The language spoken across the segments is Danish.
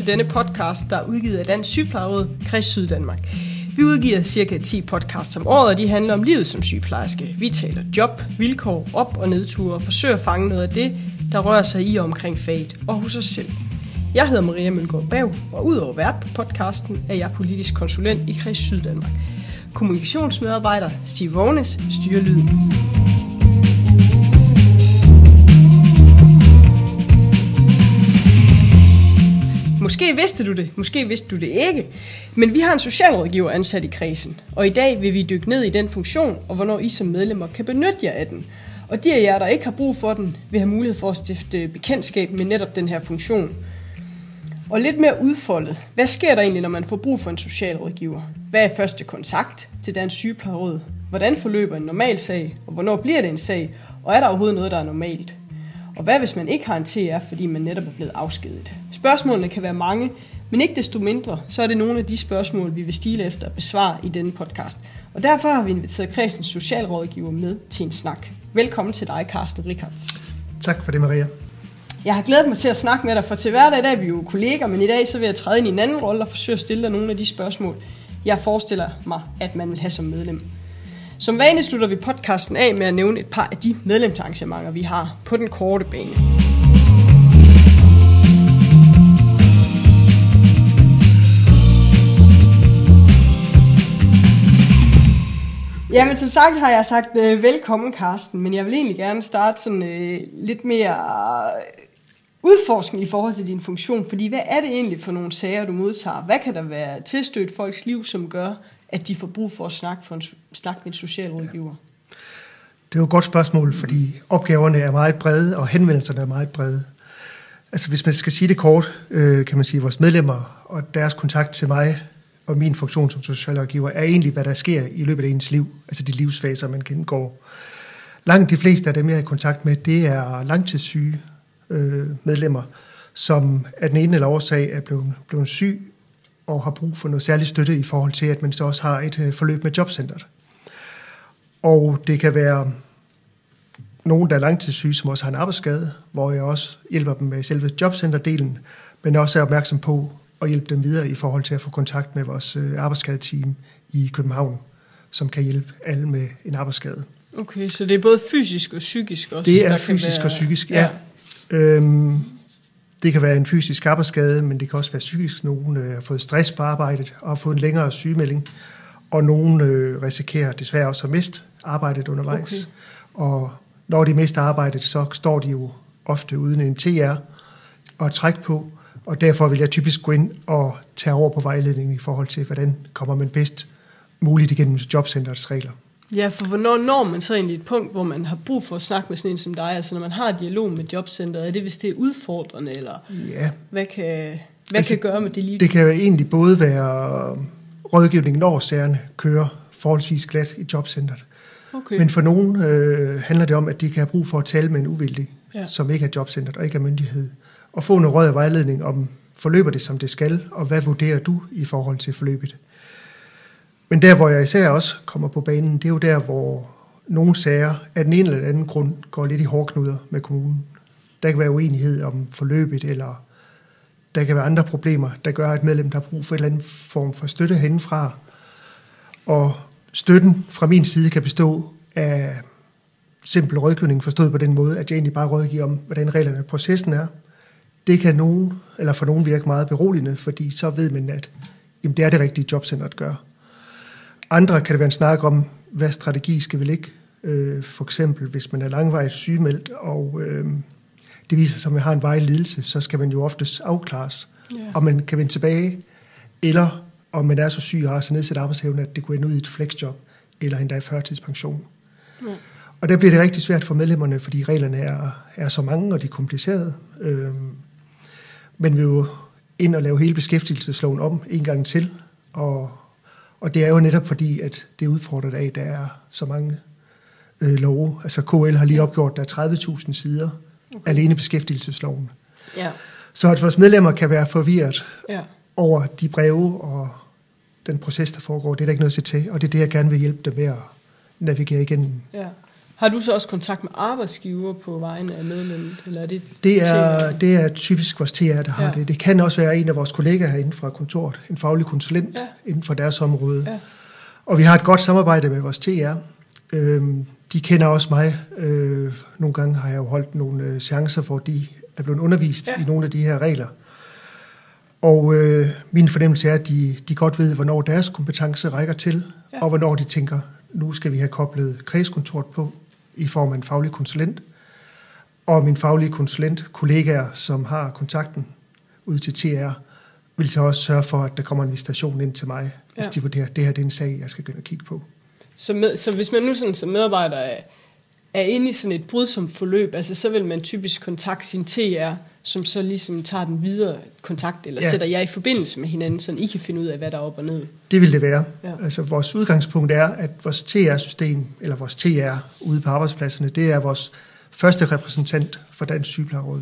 til denne podcast, der er udgivet af Dansk Sygeplejeråd, Kreds Syddanmark. Vi udgiver cirka 10 podcasts om året, og de handler om livet som sygeplejerske. Vi taler job, vilkår, op- og nedture og forsøger at fange noget af det, der rører sig i og omkring faget og hos os selv. Jeg hedder Maria Mølgaard Bav, og udover vært på podcasten er jeg politisk konsulent i Kreds Syddanmark. Kommunikationsmedarbejder Steve Vågnes styrer lyden. Måske vidste du det, måske vidste du det ikke, men vi har en socialrådgiver ansat i kredsen, og i dag vil vi dykke ned i den funktion, og hvornår I som medlemmer kan benytte jer af den. Og de af jer, der ikke har brug for den, vil have mulighed for at stifte bekendtskab med netop den her funktion. Og lidt mere udfoldet, hvad sker der egentlig, når man får brug for en socialrådgiver? Hvad er første kontakt til Dansk Sygeplejeråd? Hvordan forløber en normal sag, og hvornår bliver det en sag? Og er der overhovedet noget, der er normalt? Og hvad hvis man ikke har en TR, fordi man netop er blevet afskediget? Spørgsmålene kan være mange, men ikke desto mindre, så er det nogle af de spørgsmål, vi vil stile efter at besvare i denne podcast. Og derfor har vi inviteret kredsens socialrådgiver med til en snak. Velkommen til dig, Carsten Rickards. Tak for det, Maria. Jeg har glædet mig til at snakke med dig, for til hverdag der er vi jo kolleger, men i dag så vil jeg træde ind i en anden rolle og forsøge at stille dig nogle af de spørgsmål, jeg forestiller mig, at man vil have som medlem. Som vane slutter vi podcasten af med at nævne et par af de medlemsarrangementer, vi har på den korte bane. Jamen som sagt har jeg sagt øh, velkommen Karsten, men jeg vil egentlig gerne starte sådan øh, lidt mere øh, udforskning i forhold til din funktion, fordi hvad er det egentlig for nogle sager, du modtager? Hvad kan der være tilstødt folks liv, som gør, at de får brug for at snakke, for en, snakke med en socialrådgiver? Det er jo et godt spørgsmål, fordi opgaverne er meget brede, og henvendelserne er meget brede. Altså hvis man skal sige det kort, øh, kan man sige, at vores medlemmer og deres kontakt til mig og min funktion som socialrådgiver er egentlig, hvad der sker i løbet af ens liv, altså de livsfaser, man gennemgår. Langt de fleste af dem, jeg er i kontakt med, det er langtidssyge øh, medlemmer, som af den ene eller årsag er blevet, blevet syg og har brug for noget særlig støtte i forhold til, at man så også har et øh, forløb med jobcentret. Og det kan være nogen, der er langtidssyge, som også har en arbejdsskade, hvor jeg også hjælper dem med selve jobcenterdelen, men også er opmærksom på at hjælpe dem videre i forhold til at få kontakt med vores øh, arbejdsskadeteam i København, som kan hjælpe alle med en arbejdsskade. Okay, så det er både fysisk og psykisk også? Det er fysisk være... og psykisk, ja. ja. Øhm, det kan være en fysisk arbejdsskade, men det kan også være psykisk. Nogen øh, har fået stress på arbejdet og har fået en længere sygemelding, og nogen øh, risikerer desværre også at miste arbejdet undervejs. Okay. Og når de mister arbejdet, så står de jo ofte uden en TR og træk på, og derfor vil jeg typisk gå ind og tage over på vejledningen i forhold til, hvordan kommer man bedst muligt igennem jobcenterets regler. Ja, for hvornår når man så egentlig et punkt, hvor man har brug for at snakke med sådan en som dig? Altså når man har dialog med jobcenteret, er det hvis det er udfordrende, eller ja. hvad kan, hvad altså, kan gøre med det lige? Det kan jo egentlig både være rådgivning, når sagerne kører forholdsvis glat i jobcentret. Okay. Men for nogen øh, handler det om, at de kan have brug for at tale med en uvildig, ja. som ikke er jobcentret og ikke er myndighed, og få noget råd og vejledning om, forløber det som det skal, og hvad vurderer du i forhold til forløbet? Men der, hvor jeg især også kommer på banen, det er jo der, hvor nogle sager af den ene eller anden grund går lidt i hårdknuder med kommunen. Der kan være uenighed om forløbet, eller der kan være andre problemer, der gør, at medlem der har brug for en eller anden form for støtte henfra. Og støtten fra min side kan bestå af simpel rådgivning, forstået på den måde, at jeg egentlig bare rådgiver om, hvordan reglerne og processen er. Det kan nogen, eller for nogen virke meget beroligende, fordi så ved man, at jamen, det er det rigtige jobcenter at gøre. Andre kan det være en snak om, hvad strategi skal vi ligge. Øh, for eksempel, hvis man er langvejt sygemeldt, og øh, det viser sig, at man har en vejlig lidelse, så skal man jo oftest afklares, yeah. om man kan vende tilbage, eller om man er så syg og har så nedsat arbejdsevne, at det kunne ende ud i et flexjob, eller endda i førtidspension. Yeah. Og der bliver det rigtig svært for medlemmerne, fordi reglerne er, er så mange, og de er komplicerede. Øh, men vi jo ind og lave hele beskæftigelsesloven om en gang til, og og det er jo netop fordi, at det er udfordret af, at der er så mange øh, love. Altså KL har lige opgjort, der er 30.000 sider okay. alene beskæftigelsesloven. Ja. Så at vores medlemmer kan være forvirret ja. over de breve og den proces, der foregår, det er der ikke noget at se til. Og det er det, jeg gerne vil hjælpe dem med at navigere igennem. Ja. Har du så også kontakt med arbejdsgiver på vegne af medlemmet? Eller er det, det, er, det er typisk vores TR, der har ja. det. Det kan også være en af vores kollegaer herinde fra kontoret, en faglig konsulent ja. inden for deres område. Ja. Og vi har et godt samarbejde med vores TR. Øhm, de kender også mig. Øh, nogle gange har jeg jo holdt nogle øh, chancer, hvor de er blevet undervist ja. i nogle af de her regler. Og øh, min fornemmelse er, at de, de godt ved, hvornår deres kompetence rækker til, ja. og hvornår de tænker, nu skal vi have koblet kredskontoret på i form af en faglig konsulent. Og min faglige konsulent, kollegaer, som har kontakten ud til TR, vil så også sørge for, at der kommer en visitation ind til mig, hvis ja. de vurderer, at det her det er en sag, jeg skal gå og kigge på. Så, med, så hvis man nu sådan, som medarbejder er, er inde i sådan et brydsomt forløb, altså så vil man typisk kontakte sin TR, som så ligesom tager den videre kontakt, eller ja. sætter jeg i forbindelse med hinanden, så I kan finde ud af, hvad der er op og ned? Det vil det være. Ja. Altså vores udgangspunkt er, at vores TR-system, eller vores TR ude på arbejdspladserne, det er vores første repræsentant for Dansk Sygeplejeråd.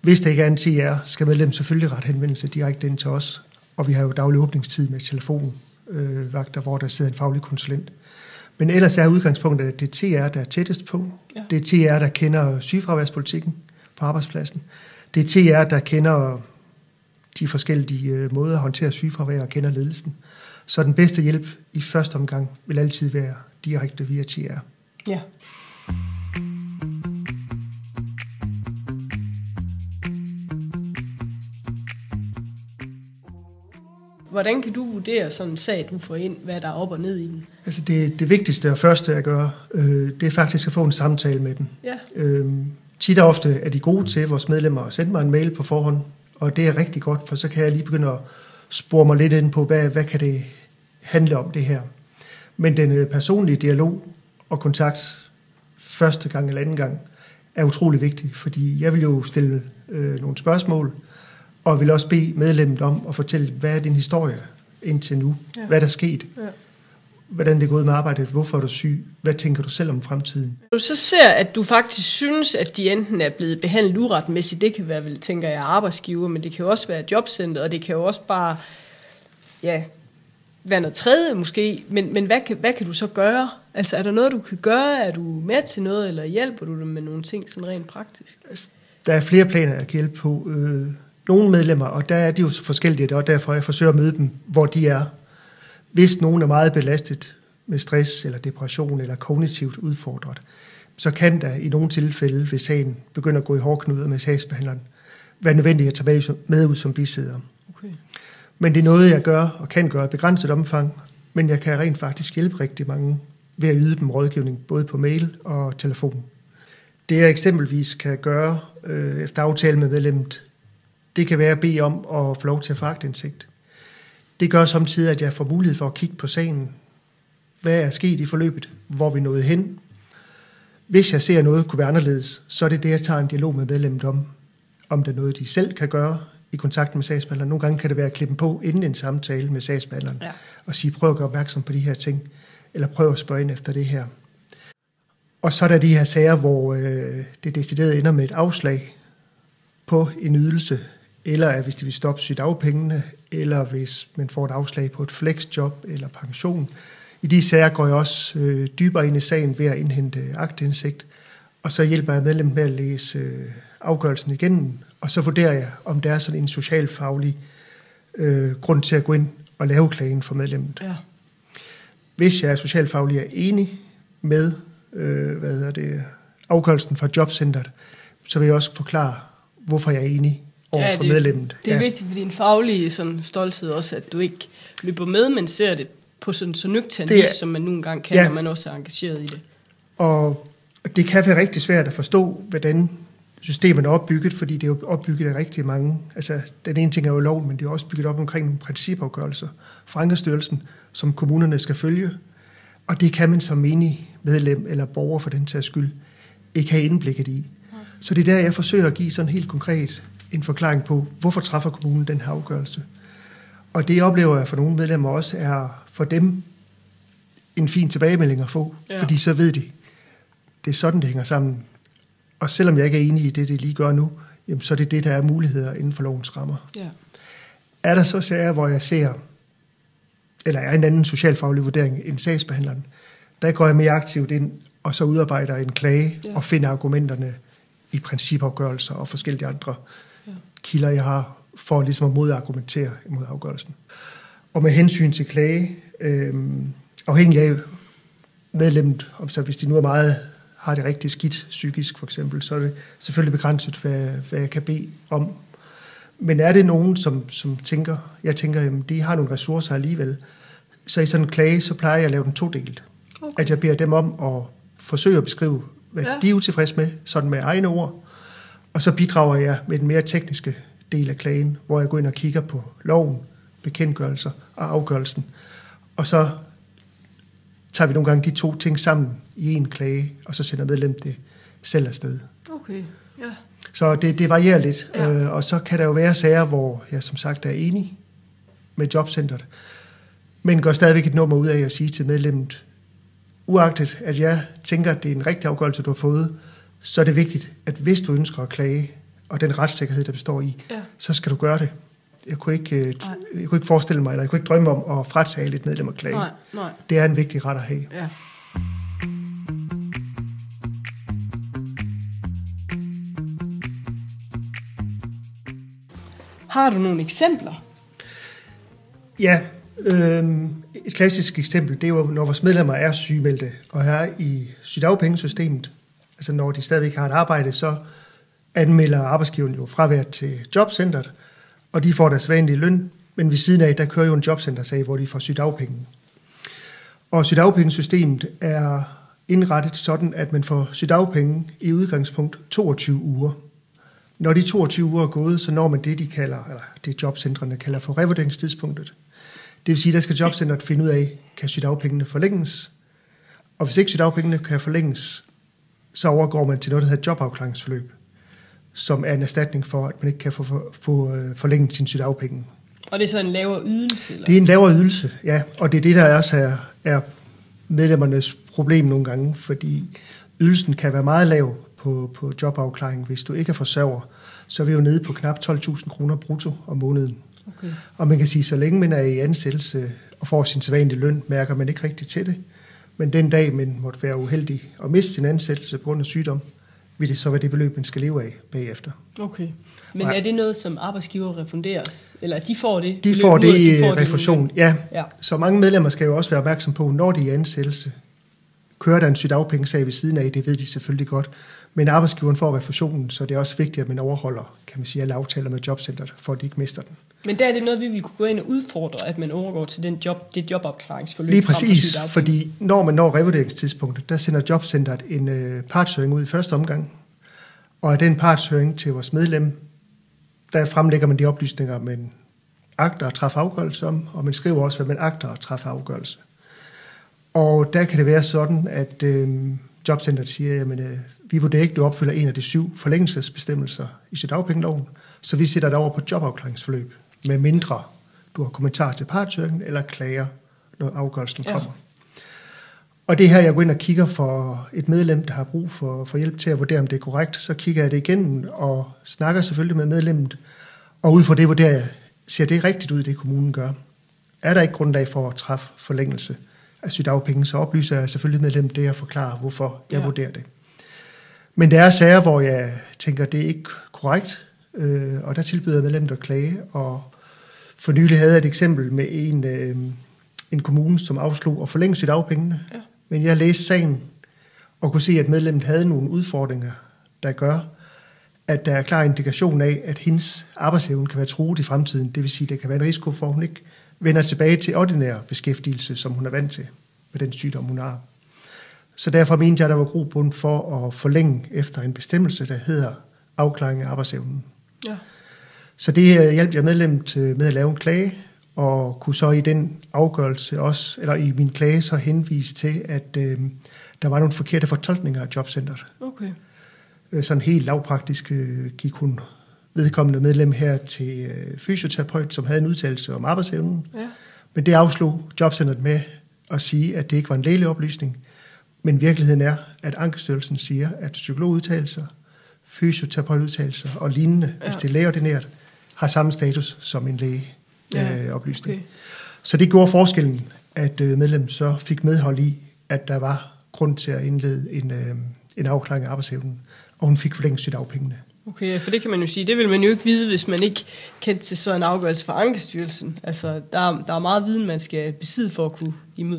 Hvis der ikke er en TR, skal medlem selvfølgelig ret henvendelse direkte ind til os, og vi har jo daglig åbningstid med telefonvagter, øh, hvor der sidder en faglig konsulent. Men ellers er udgangspunktet, at det er TR, der er tættest på. Ja. Det er TR, der kender sygefraværspolitikken på arbejdspladsen. Det er TR, der kender de forskellige øh, måder at håndtere sygefravær og kender ledelsen. Så den bedste hjælp i første omgang vil altid være direkte via TR. Ja. Hvordan kan du vurdere sådan en sag, du får ind, hvad der er op og ned i den? Altså det, det vigtigste og første at gøre, øh, det er faktisk at få en samtale med dem. Ja. Øh, tit og ofte er de gode til vores medlemmer at sende mig en mail på forhånd, og det er rigtig godt, for så kan jeg lige begynde at spore mig lidt ind på, hvad, hvad kan det handle om det her. Men den øh, personlige dialog og kontakt første gang eller anden gang er utrolig vigtig, fordi jeg vil jo stille øh, nogle spørgsmål, og vil også bede medlemmet om at fortælle, hvad er din historie indtil nu? Ja. Hvad er der sket? Ja. Hvordan det er gået med arbejdet? Hvorfor er du syg? Hvad tænker du selv om fremtiden? Du så ser, at du faktisk synes, at de enten er blevet behandlet uretmæssigt, det kan være, vel, tænker jeg, arbejdsgiver, men det kan jo også være jobcenter, og det kan jo også bare, ja, være noget tredje måske, men, men hvad, kan, hvad kan du så gøre? Altså er der noget, du kan gøre? Er du med til noget, eller hjælper du dem med nogle ting sådan rent praktisk? Altså, der er flere planer, jeg kan hjælpe på. Øh, nogle medlemmer, og der er de jo forskellige, og derfor jeg forsøger at møde dem, hvor de er. Hvis nogen er meget belastet med stress eller depression eller kognitivt udfordret, så kan der i nogle tilfælde, hvis sagen begynder at gå i hårdknuder med sagsbehandleren, være nødvendigt at tage med ud som bisidder. Okay. Men det er noget, jeg gør og kan gøre i begrænset omfang, men jeg kan rent faktisk hjælpe rigtig mange ved at yde dem rådgivning, både på mail og telefon. Det jeg eksempelvis kan gøre øh, efter aftale med medlemmet, det kan være at bede om at få lov til at få agtindsigt. Det gør samtidig, at jeg får mulighed for at kigge på sagen. Hvad er sket i forløbet? Hvor vi nåede hen? Hvis jeg ser noget kunne være anderledes, så er det det, jeg tager en dialog med medlemmet om. Om det er noget, de selv kan gøre i kontakt med sagsbehandleren. Nogle gange kan det være at klippe på inden en samtale med sagsbehandleren. Ja. Og sige, prøv at gøre opmærksom på de her ting. Eller prøv at spørge ind efter det her. Og så er der de her sager, hvor øh, det decideret ender med et afslag på en ydelse, eller at hvis de vil stoppe sygdagpengene, eller hvis man får et afslag på et flexjob eller pension. I de sager går jeg også øh, dybere ind i sagen ved at indhente agtindsigt, og så hjælper jeg medlemmet med at læse øh, afgørelsen igennem, og så vurderer jeg, om der er sådan en socialfaglig øh, grund til at gå ind og lave klagen for medlemmet. Ja. Hvis jeg er socialfaglig er enig med øh, hvad hedder det, afgørelsen fra jobcentret, så vil jeg også forklare, hvorfor jeg er enig over ja, for medlemmet. Det er ja. vigtigt for din faglige sådan, stolthed også, at du ikke løber med, men ser det på sådan så nøgtern vis, som man nogle gange kan, ja. når man også er engageret i det. Og det kan være rigtig svært at forstå, hvordan systemet er opbygget, fordi det er jo opbygget af rigtig mange. Altså, den ene ting er jo lov, men det er også bygget op omkring nogle principafgørelser fra Ankestyrelsen, som kommunerne skal følge. Og det kan man som menig medlem eller borger for den tages skyld ikke have indblikket i. Så det er der, jeg forsøger at give sådan helt konkret en forklaring på, hvorfor træffer kommunen den her afgørelse. Og det oplever jeg for nogle medlemmer også er for dem en fin tilbagemelding at få, ja. fordi så ved de, det er sådan, det hænger sammen. Og selvom jeg ikke er enig i det, det lige gør nu, jamen, så er det det, der er muligheder inden for lovens rammer. Ja. Er der så sager, hvor jeg ser, eller er en anden socialfaglig vurdering end sagsbehandleren, der går jeg mere aktivt ind og så udarbejder en klage ja. og finder argumenterne i principafgørelser og forskellige andre. Kilder, jeg har, for ligesom at modargumentere imod afgørelsen. Og med hensyn til klage, øh, afhængig af medlemmet, om så hvis de nu er meget har det rigtig skidt psykisk for eksempel, så er det selvfølgelig begrænset, hvad, hvad jeg kan bede om. Men er det nogen, som, som tænker, jeg tænker, at de har nogle ressourcer alligevel, så i sådan en klage, så plejer jeg at lave den todelt. Okay. At jeg beder dem om at forsøge at beskrive, hvad ja. de er utilfredse med, sådan med egne ord. Og så bidrager jeg med den mere tekniske del af klagen, hvor jeg går ind og kigger på loven, bekendtgørelser og afgørelsen. Og så tager vi nogle gange de to ting sammen i en klage, og så sender medlem det selv afsted. Okay, ja. Så det, det varierer lidt, ja. øh, og så kan der jo være sager, hvor jeg som sagt er enig med jobcentret, men går stadigvæk et nummer ud af at sige til medlemmet, uagtet at jeg tænker, at det er en rigtig afgørelse, du har fået, så er det vigtigt, at hvis du ønsker at klage, og den retssikkerhed, der består i, ja. så skal du gøre det. Jeg kunne, ikke, øh, jeg kunne ikke forestille mig, eller jeg kunne ikke drømme om at fratage lidt medlem at klage. Nej, nej. Det er en vigtig ret at have. Ja. Har du nogle eksempler? Ja, øh, et klassisk eksempel, det er jo, når vores medlemmer er sygemeldte og er i sygdagpengesystemet, altså når de stadigvæk har et arbejde, så anmelder arbejdsgiveren jo fravær til jobcentret, og de får deres vanlige løn, men ved siden af, der kører jo en jobcentersag, hvor de får sygdagpenge. Og sygdagpengesystemet er indrettet sådan, at man får sygdagpenge i udgangspunkt 22 uger. Når de 22 uger er gået, så når man det, de kalder, eller det jobcentrene kalder for revurderingstidspunktet. Det vil sige, der skal jobcentret finde ud af, kan sygdagpengene forlænges? Og hvis ikke sygdagpengene kan forlænges, så overgår man til noget, der hedder jobafklaringsforløb, som er en erstatning for, at man ikke kan få, få, få øh, forlænget sin sygdagpenge. Og det er så en lavere ydelse? Eller? Det er en lavere ydelse, ja. Og det er det, der også er, er medlemmernes problem nogle gange, fordi ydelsen kan være meget lav på, på jobafklaring. Hvis du ikke er forsørger, så er vi jo nede på knap 12.000 kroner brutto om måneden. Okay. Og man kan sige, så længe man er i ansættelse og får sin sædvanlige løn, mærker man ikke rigtig til det. Men den dag, man måtte være uheldig og miste sin ansættelse på grund af sygdom, vil det så være det beløb, man skal leve af bagefter. Okay. Men er det noget, som arbejdsgiver refunderes? Eller de får det? De får det i refusion, det ja. ja. Så mange medlemmer skal jo også være opmærksom på, når de er i ansættelse, kører der en sygdagpengesag ved siden af, det ved de selvfølgelig godt. Men arbejdsgiveren får refusionen, så det er også vigtigt, at man overholder kan man sige, alle aftaler med jobcentret, for at de ikke mister den. Men der er det noget, vi vil kunne gå ind og udfordre, at man overgår til den job, det jobopklaringsforløb. Lige præcis, fordi når man når revurderingstidspunktet, der sender jobcentret en øh, partshøring ud i første omgang, og af den partshøring til vores medlem, der fremlægger man de oplysninger, man agter at træffe afgørelse om, og man skriver også, hvad man agter at træffe afgørelse. Og der kan det være sådan, at øh, jobcentret siger, at øh, vi vurderer ikke, at du opfylder en af de syv forlængelsesbestemmelser i sit dagpengeloven, så vi sætter dig over på jobafklaringsforløb, med mindre du har kommentar til partshøringen eller klager, når afgørelsen kommer. Ja. Og det her, jeg går ind og kigger for et medlem, der har brug for, for hjælp til at vurdere, om det er korrekt, så kigger jeg det igennem og snakker selvfølgelig med medlemmet, og ud fra det vurderer jeg, ser det rigtigt ud, det kommunen gør? Er der ikke grundlag for at træffe forlængelse af sygdagpenge, så oplyser jeg selvfølgelig medlemmet det og forklarer, hvorfor jeg ja. vurderer det. Men der er sager, hvor jeg tænker, det er ikke korrekt, øh, og der tilbyder medlemmet at klage, og for nylig havde jeg et eksempel med en, øh, en kommune, som afslog at forlænge sit. Ja. Men jeg læste sagen og kunne se, at medlemmet havde nogle udfordringer, der gør, at der er klar indikation af, at hendes arbejdsevne kan være truet i fremtiden. Det vil sige, at der kan være en risiko for, at hun ikke vender tilbage til ordinær beskæftigelse, som hun er vant til med den sygdom, hun har. Så derfor mente jeg, at der var grobund for at forlænge efter en bestemmelse, der hedder afklaring af arbejdsevnen. Ja. Så det hjalp jeg medlemmet med at lave en klage, og kunne så i den afgørelse også, eller i min klage så henvise til, at øh, der var nogle forkerte fortolkninger af jobcentret. Okay. Øh, sådan helt lavpraktisk øh, gik hun vedkommende medlem her til øh, fysioterapeut, som havde en udtalelse om arbejdsevnen. Ja. Men det afslog jobcentret med at sige, at det ikke var en lægelig oplysning. Men virkeligheden er, at Ankestyrelsen siger, at psykologudtalelser, fysioterapeutudtalelser og lignende, ja. hvis det er lægeordineret, har samme status som en læge ja, øh, oplysning. Okay. Så det gjorde forskellen, at øh, medlem så fik medhold i, at der var grund til at indlede en, øh, en afklaring af arbejdsevnen, og hun fik forlænget sit afpengene. Okay, for det kan man jo sige, det vil man jo ikke vide, hvis man ikke kendt til sådan en afgørelse fra Ankestyrelsen. Altså, der, der er meget viden, man skal besidde for at kunne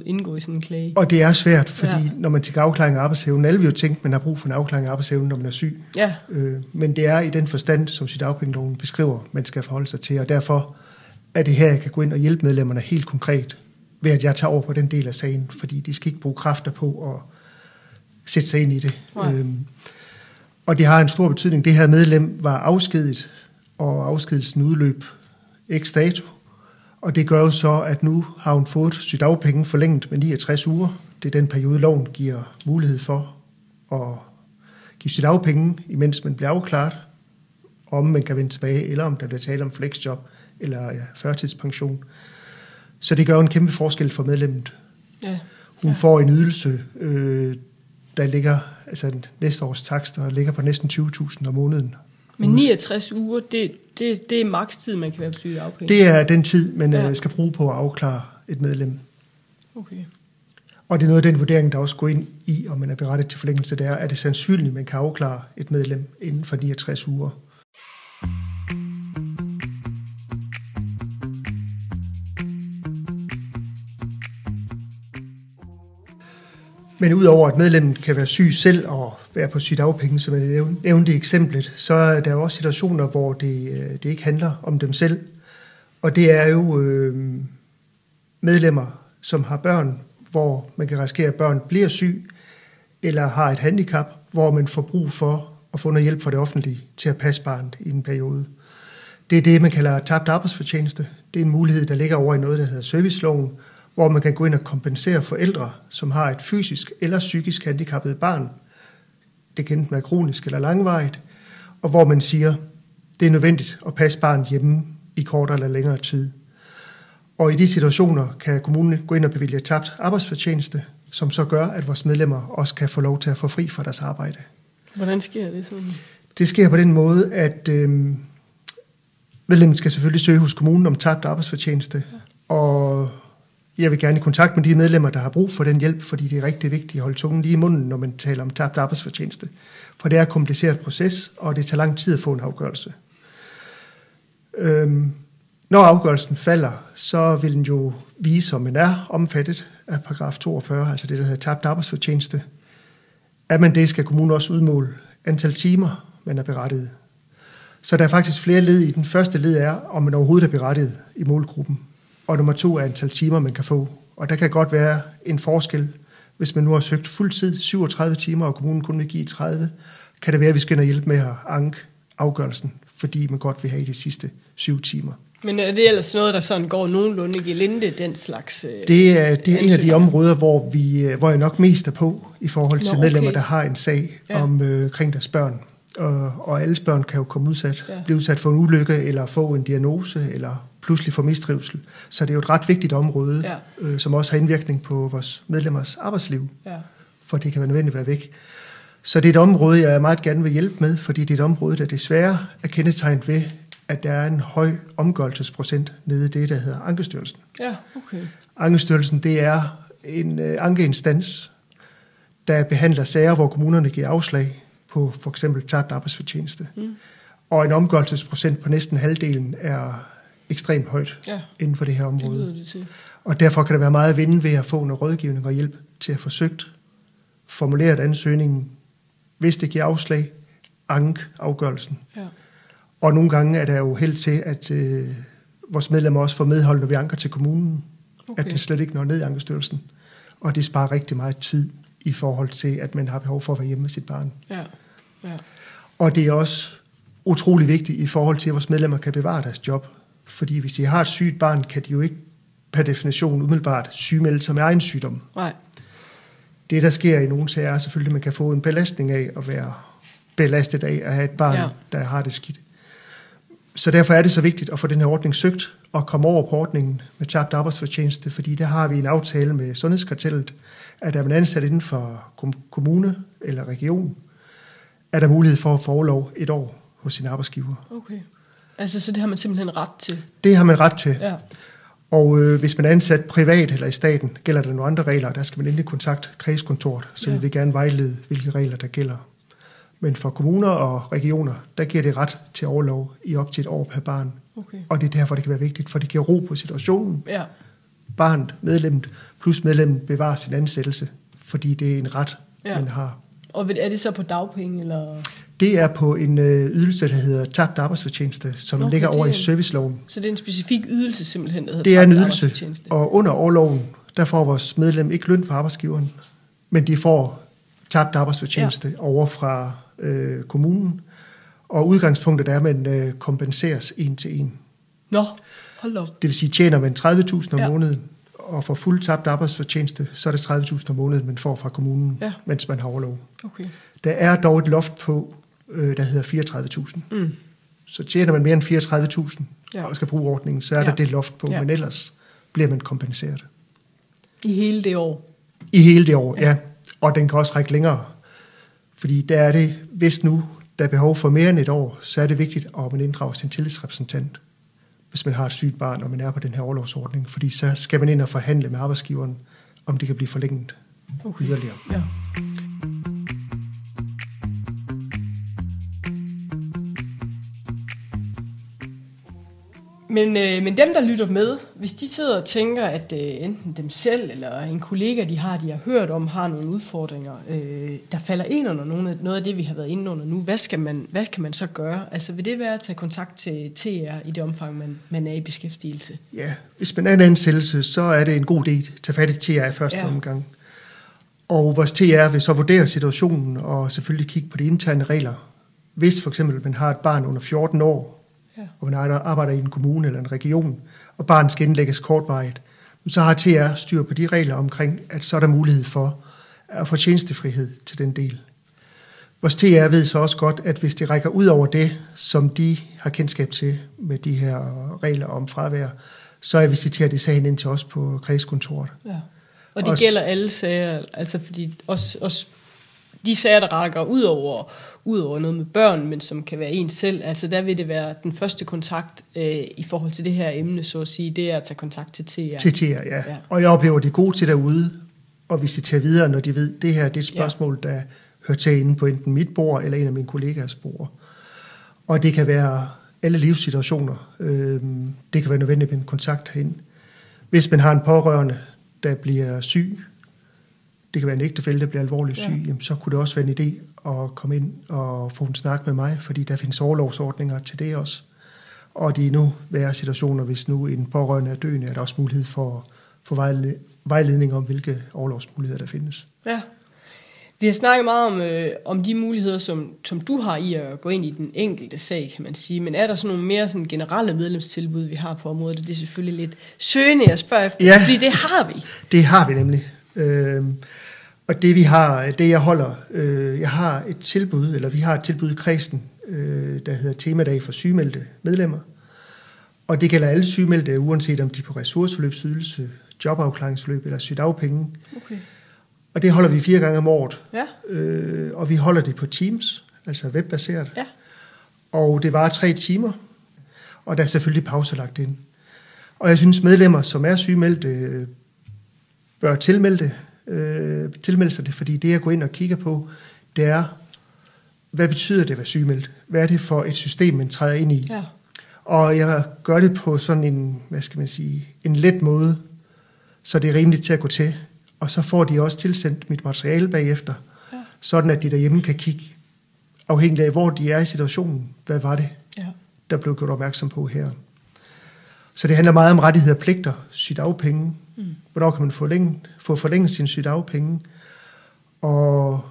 indgå i sådan en klage. Og det er svært, fordi ja. når man tænker afklaring af arbejdsevnen, alle vil jo tænke, at man har brug for en afklaring af arbejdsevnen, når man er syg. Ja. Øh, men det er i den forstand, som sit afpengeloven beskriver, man skal forholde sig til, og derfor er det her, jeg kan gå ind og hjælpe medlemmerne helt konkret, ved at jeg tager over på den del af sagen, fordi de skal ikke bruge kræfter på at sætte sig ind i det. Ja. Øhm, og det har en stor betydning. Det her medlem var afskedet, og afskedelsen udløb x dato. Og det gør jo så, at nu har hun fået sit dagpenge forlænget med 69 uger. Det er den periode, loven giver mulighed for at give sit dagpenge, imens man bliver afklaret, om man kan vende tilbage, eller om der bliver tale om flexjob eller ja, førtidspension. Så det gør jo en kæmpe forskel for medlemmet. Ja. Hun ja. får en ydelse, øh, der ligger, altså næste års takster ligger på næsten 20.000 om måneden. Men 69 uger, det, det, det er makstid, man kan være på sygedagpenge? Det er den tid, man ja. Øh, skal bruge på at afklare et medlem. Okay. Og det er noget af den vurdering, der også går ind i, om man er berettet til forlængelse, det er, er det sandsynligt, man kan afklare et medlem inden for 69 uger. Men udover at medlemmet kan være syg selv og være på sygdagpenge, som jeg nævnte i eksemplet, så er der jo også situationer, hvor det, øh, det ikke handler om dem selv. Og det er jo øh, medlemmer, som har børn, hvor man kan risikere, at børn bliver syg, eller har et handicap, hvor man får brug for at få noget hjælp fra det offentlige til at passe barnet i en periode. Det er det, man kalder tabt arbejdsfortjeneste. Det er en mulighed, der ligger over i noget, der hedder serviceloven, hvor man kan gå ind og kompensere forældre, som har et fysisk eller psykisk handicappet barn. Det kan enten være kronisk eller langvarigt, og hvor man siger, det er nødvendigt at passe barnet hjemme i kortere eller længere tid. Og i de situationer kan kommunen gå ind og bevilge tabt arbejdsfortjeneste, som så gør, at vores medlemmer også kan få lov til at få fri fra deres arbejde. Hvordan sker det sådan? Det sker på den måde, at øh, medlemmen skal selvfølgelig søge hos kommunen om tabt arbejdsfortjeneste, ja. og jeg vil gerne i kontakt med de medlemmer, der har brug for den hjælp, fordi det er rigtig vigtigt at holde tungen lige i munden, når man taler om tabt arbejdsfortjeneste. For det er et kompliceret proces, og det tager lang tid at få en afgørelse. Øhm, når afgørelsen falder, så vil den jo vise, om man er omfattet af paragraf 42, altså det, der hedder tabt arbejdsfortjeneste. Er man det, skal kommunen også udmåle antal timer, man er berettiget. Så der er faktisk flere led i. Den første led er, om man overhovedet er berettiget i målgruppen og nummer to er antal timer, man kan få. Og der kan godt være en forskel. Hvis man nu har søgt fuldtid 37 timer, og kommunen kun vil give 30, kan det være, at vi skal ind og hjælpe med at anke afgørelsen, fordi man godt vil have i de sidste syv timer. Men er det ellers noget, der sådan går nogenlunde gelinde, den slags øh, Det er, det er en af de områder, hvor, vi, øh, hvor jeg nok mest er på, i forhold til Nå, medlemmer, okay. der har en sag ja. om øh, kring deres børn. Og, og alle børn kan jo komme udsat, ja. blive udsat for en ulykke, eller få en diagnose, eller pludselig får mistrivsel. Så det er jo et ret vigtigt område, ja. øh, som også har indvirkning på vores medlemmers arbejdsliv, ja. for det kan være nødvendigt at være væk. Så det er et område, jeg meget gerne vil hjælpe med, fordi det er et område, der desværre er kendetegnet ved, at der er en høj omgørelsesprocent nede i det, der hedder Ankestyrelsen. Ja, okay. Ankestyrelsen, det er en øh, ankeinstans, der behandler sager, hvor kommunerne giver afslag på for eksempel tabt arbejdsfortjeneste. Mm. Og en omgørelsesprocent på næsten halvdelen er ekstremt højt ja. inden for det her område. Det det og derfor kan der være meget at vinde ved at få noget rådgivning og hjælp til at få søgt, formuleret ansøgningen, hvis det giver afslag, ank afgørelsen. Ja. Og nogle gange er der jo held til, at øh, vores medlemmer også får medhold, når vi anker til kommunen, okay. at det slet ikke når ned i ankestyrelsen. Og det sparer rigtig meget tid i forhold til, at man har behov for at være hjemme med sit barn. Ja. Ja. Og det er også utrolig vigtigt i forhold til, at vores medlemmer kan bevare deres job. Fordi hvis de har et sygt barn, kan de jo ikke per definition umiddelbart sygemelde sig med egen sygdom. Nej. Det, der sker i nogle sager, er selvfølgelig, at man kan få en belastning af at være belastet af at have et barn, ja. der har det skidt. Så derfor er det så vigtigt at få den her ordning søgt og komme over på ordningen med tabt arbejdsfortjeneste, fordi der har vi en aftale med Sundhedskartellet, at er man ansat inden for kommune eller region, er der mulighed for at få overlov et år hos sin arbejdsgiver. Okay. Altså, så det har man simpelthen ret til? Det har man ret til. Ja. Og øh, hvis man er ansat privat eller i staten, gælder der nogle andre regler, der skal man endelig kontakte kredskontoret, så ja. vi vil gerne vejlede, hvilke regler der gælder. Men for kommuner og regioner, der giver det ret til overlov i op til et år per barn. Okay. Og det er derfor, det kan være vigtigt, for det giver ro på situationen. Ja. Barnet, medlemmet, plus medlemmet bevarer sin ansættelse, fordi det er en ret, ja. man har. Og er det så på dagpenge? Eller? Det er på en øh, ydelse, der hedder tabt arbejdsfortjeneste, som okay, ligger over i serviceloven. Så det er en specifik ydelse simpelthen, der hedder Det er en ydelse, og under overloven, der får vores medlem ikke løn fra arbejdsgiveren, men de får tabt arbejdsfortjeneste ja. over fra øh, kommunen. Og udgangspunktet er, at man øh, kompenseres en til en. Nå, hold op. Det vil sige, tjener man 30.000 om ja. måneden, og får fuld tabt arbejdsfortjeneste, så er det 30.000 om måneden, man får fra kommunen, ja. mens man har overlov. Okay. Der er dog et loft på, øh, der hedder 34.000. Mm. Så tjener man mere end 34.000 ja. og skal bruge ordningen, så er ja. der det loft på, ja. men ellers bliver man kompenseret. I hele det år? I hele det år, ja. ja. Og den kan også række længere. Fordi der er det, hvis nu der er behov for mere end et år, så er det vigtigt, at man inddrager sin tillidsrepræsentant, hvis man har et sygt barn, og man er på den her overlovsordning. Fordi så skal man ind og forhandle med arbejdsgiveren, om det kan blive forlænget okay. yderligere. Ja. Men, øh, men dem, der lytter med, hvis de sidder og tænker, at øh, enten dem selv eller en kollega, de har, de har hørt om, har nogle udfordringer, øh, der falder ind under nogle, noget af det, vi har været inde under nu, hvad, skal man, hvad kan man så gøre? Altså vil det være at tage kontakt til TR i det omfang, man, man er i beskæftigelse? Ja, hvis man er en ansættelse, så er det en god idé at tage fat i TR i første ja. omgang. Og vores TR vil så vurdere situationen og selvfølgelig kigge på de interne regler. Hvis for eksempel man har et barn under 14 år, ja. og man arbejder i en kommune eller en region, og barnet skal indlægges kortvarigt, så har TR styr på de regler omkring, at så er der mulighed for at få tjenestefrihed til den del. Vores TR ved så også godt, at hvis det rækker ud over det, som de har kendskab til med de her regler om fravær, så er visiterer de sagen ind til os på kredskontoret. Ja. Og det også, gælder alle sager, altså fordi også, også de sager, der rækker ud over ud over noget med børn, men som kan være en selv, altså der vil det være den første kontakt øh, i forhold til det her emne, så at sige, det er at tage kontakt til TR. Til TR, ja. ja. Og jeg oplever, at de er gode til derude, og visiterer videre, når de ved, det her det er et spørgsmål, ja. der hører til inde på enten mit bord, eller en af mine kollegaers bord. Og det kan være alle livssituationer. Øh, det kan være nødvendigt med en kontakt herind. Hvis man har en pårørende, der bliver syg, det kan være en ægtefælde, der bliver alvorligt syg, ja. jamen, så kunne det også være en idé at komme ind og få en snak med mig, fordi der findes overlovsordninger til det også. Og de nu være situationer, hvis nu en pårørende er døende, er der også mulighed for, for vejledning om, hvilke overlovsmuligheder der findes. Ja. Vi har snakket meget om, øh, om de muligheder, som, som du har i at gå ind i den enkelte sag, kan man sige. Men er der sådan nogle mere sådan generelle medlemstilbud, vi har på området? Det er selvfølgelig lidt søgende at spørge efter, ja, fordi det har vi. Det har vi nemlig. Øh, og det vi har, det jeg holder, øh, jeg har et tilbud, eller vi har et tilbud i kredsen, øh, der hedder Temadag for sygemeldte medlemmer. Og det gælder alle sygemeldte, uanset om de er på ressourceforløbsydelse, jobafklaringsforløb eller sygdagpenge. Okay. Og det holder vi fire gange om året. Ja. Øh, og vi holder det på Teams, altså webbaseret. Ja. Og det var tre timer, og der er selvfølgelig pauser lagt ind. Og jeg synes, medlemmer, som er sygemeldte, bør tilmelde, øh, tilmelde sig det, fordi det jeg går ind og kigger på, det er, hvad betyder det at være sygemeldt? Hvad er det for et system, man træder ind i? Ja. Og jeg gør det på sådan en, hvad skal man sige, en let måde, så det er rimeligt til at gå til. Og så får de også tilsendt mit materiale bagefter, ja. sådan at de derhjemme kan kigge, afhængig af hvor de er i situationen, hvad var det, ja. der blev gjort opmærksom på her. Så det handler meget om rettigheder og pligter, sygdagpenge, Mm. Hvornår kan man forlænge, få forlænget sin sygdagpenge, og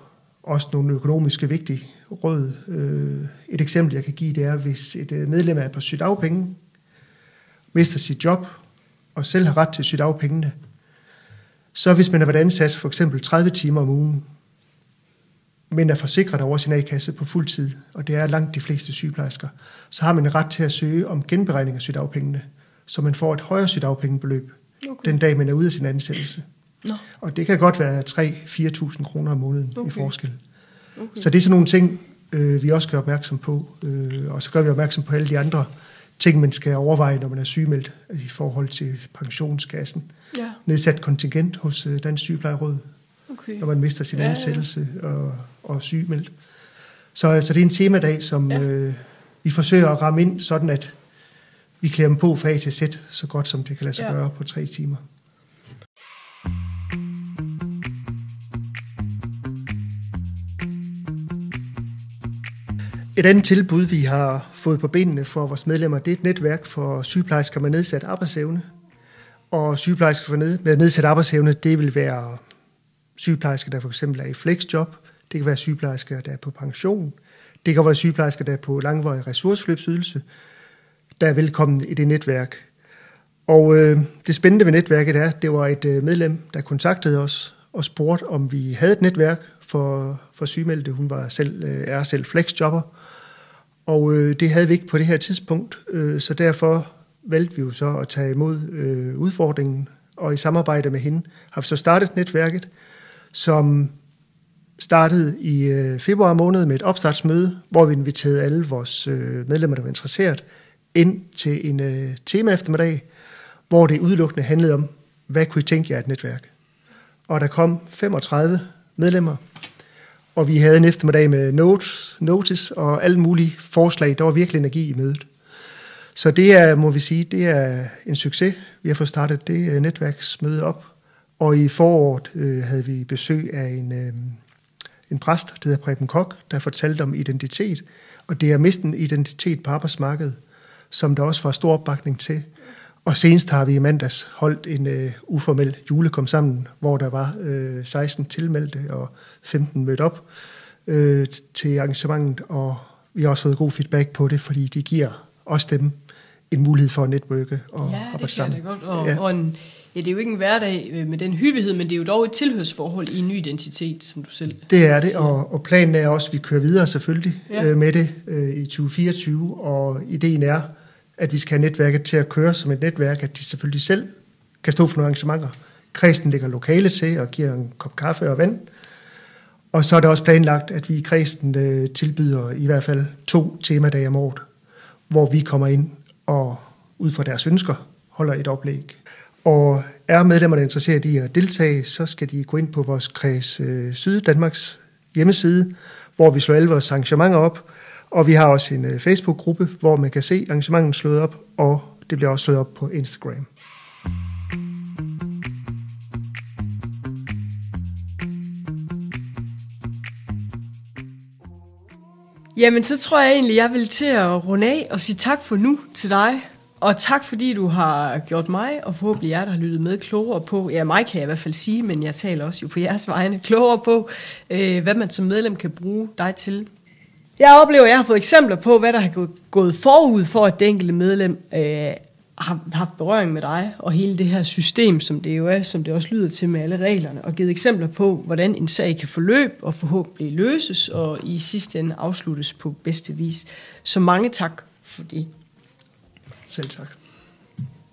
også nogle økonomiske vigtige råd. Øh, et eksempel, jeg kan give, det er, hvis et øh, medlem er på sygdagpenge, mister sit job, og selv har ret til sygdagpengene, så hvis man har været ansat for eksempel 30 timer om ugen, men er forsikret over sin A-kasse på fuld tid, og det er langt de fleste sygeplejersker, så har man ret til at søge om genberegning af sygdagpengene, så man får et højere sygdagpengebeløb, okay. den dag, man er ude af sin ansættelse. Nå. Og det kan godt være 3-4.000 kroner om måneden okay. i forskel. Okay. Så det er sådan nogle ting, øh, vi også gør opmærksom på. Øh, og så gør vi opmærksom på alle de andre ting, man skal overveje, når man er sygemeldt i forhold til pensionskassen. Ja. Nedsat kontingent hos øh, Dansk Sygeplejeråd, okay. når man mister sin ja, ansættelse og, og sygemeldt. Så, så det er en temadag, som ja. øh, vi forsøger at ramme ind, sådan at vi klæder dem på fra A til Z, så godt som det kan lade sig ja. gøre på tre timer. Et andet tilbud, vi har fået på benene for vores medlemmer, det er et netværk for sygeplejersker med nedsat arbejdsevne. Og sygeplejersker med nedsat arbejdsevne, det vil være sygeplejersker, der for eksempel er i flexjob. Det kan være sygeplejersker, der er på pension. Det kan være sygeplejersker, der er på langvarig ressourceforløbsydelse. Der er velkommen i det netværk. Og øh, det spændende ved netværket er, det var et øh, medlem, der kontaktede os og spurgte, om vi havde et netværk for, for sygemeldte. Hun var selv, øh, er selv flexjobber. Og øh, det havde vi ikke på det her tidspunkt, øh, så derfor valgte vi jo så at tage imod øh, udfordringen, og i samarbejde med hende har vi så startet netværket, som startede i øh, februar måned med et opstartsmøde, hvor vi inviterede alle vores øh, medlemmer, der var interesseret, ind til en øh, tema eftermiddag, hvor det udelukkende handlede om, hvad kunne I tænke jer et netværk? Og der kom 35 medlemmer, og vi havde en eftermiddag med notes, notice og alle mulige forslag. Der var virkelig energi i mødet. Så det er, må vi sige, det er en succes. Vi har fået startet det øh, netværksmøde op. Og i foråret øh, havde vi besøg af en, øh, en præst, der hedder Preben Kok, der fortalte om identitet. Og det er miste en identitet på arbejdsmarkedet, som der også var stor opbakning til. Og senest har vi i mandags holdt en øh, uformel julekom sammen, hvor der var øh, 16 tilmeldte og 15 mødt op øh, til arrangementet, og vi har også fået god feedback på det, fordi de giver også dem en mulighed for at netværke og ja, arbejde sammen. Ja, det godt. Og, ja. og en, ja, det er jo ikke en hverdag øh, med den hyppighed, men det er jo dog et tilhørsforhold i en ny identitet, som du selv Det er det, og, og planen er også, at vi kører videre selvfølgelig ja. øh, med det øh, i 2024, og ideen er, at vi skal have netværket til at køre som et netværk, at de selvfølgelig selv kan stå for nogle arrangementer. Kredsen ligger lokale til og giver en kop kaffe og vand. Og så er det også planlagt, at vi i kredsen øh, tilbyder i hvert fald to temadage om året, hvor vi kommer ind og ud fra deres ønsker holder et oplæg. Og er medlemmerne interesseret i at deltage, så skal de gå ind på vores kreds øh, Syddanmarks hjemmeside, hvor vi slår alle vores arrangementer op, og vi har også en øh, Facebook-gruppe, hvor man kan se arrangementet slået op, og det bliver også slået op på Instagram. Jamen, så tror jeg egentlig, jeg vil til at runde af og sige tak for nu til dig. Og tak fordi du har gjort mig, og forhåbentlig jer, der har lyttet med, klogere på, ja mig kan jeg i hvert fald sige, men jeg taler også jo på jeres vegne, klogere på, øh, hvad man som medlem kan bruge dig til jeg oplever, at jeg har fået eksempler på, hvad der har gået forud for, at det enkelte medlem øh, har haft berøring med dig, og hele det her system, som det jo er, som det også lyder til med alle reglerne, og givet eksempler på, hvordan en sag kan forløbe og forhåbentlig løses, og i sidste ende afsluttes på bedste vis. Så mange tak for det. Selv tak.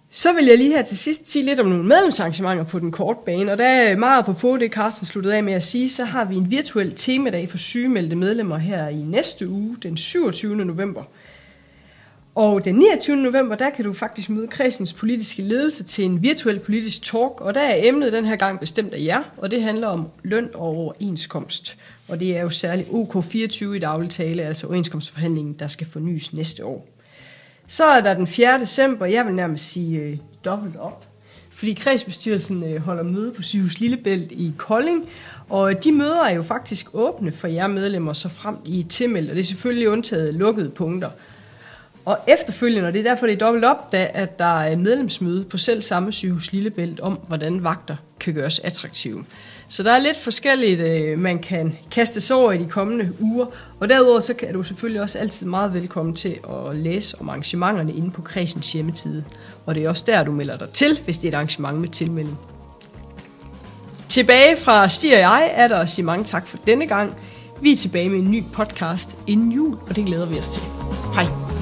Så vil jeg lige her til sidst sige lidt om nogle medlemsarrangementer på den korte bane, og der er meget på på det, Carsten sluttede af med at sige, så har vi en virtuel temadag for sygemeldte medlemmer her i næste uge, den 27. november. Og den 29. november, der kan du faktisk møde kredsens politiske ledelse til en virtuel politisk talk, og der er emnet den her gang bestemt af jer, og det handler om løn og overenskomst. Og det er jo særligt OK24 i daglig tale, altså overenskomstforhandlingen, der skal fornyes næste år. Så er der den 4. december, jeg vil nærmest sige øh, dobbelt op. Fordi kredsbestyrelsen øh, holder møde på Sygehus Lillebælt i Kolding, og de møder er jo faktisk åbne for jer medlemmer, så frem i tilmeldt, og det er selvfølgelig undtaget lukkede punkter. Og efterfølgende, og det er derfor, det er dobbelt op, da, at der er medlemsmøde på selv samme sygehus Lillebælt om, hvordan vagter kan gøres attraktive. Så der er lidt forskelligt, øh, man kan kaste sig over i de kommende uger. Og derudover så kan du selvfølgelig også altid meget velkommen til at læse om arrangementerne inde på kredsens hjemmeside. Og det er også der, du melder dig til, hvis det er et arrangement med tilmelding. Tilbage fra Stig og jeg er der at sige mange tak for denne gang. Vi er tilbage med en ny podcast inden jul, og det glæder vi os til. Hej.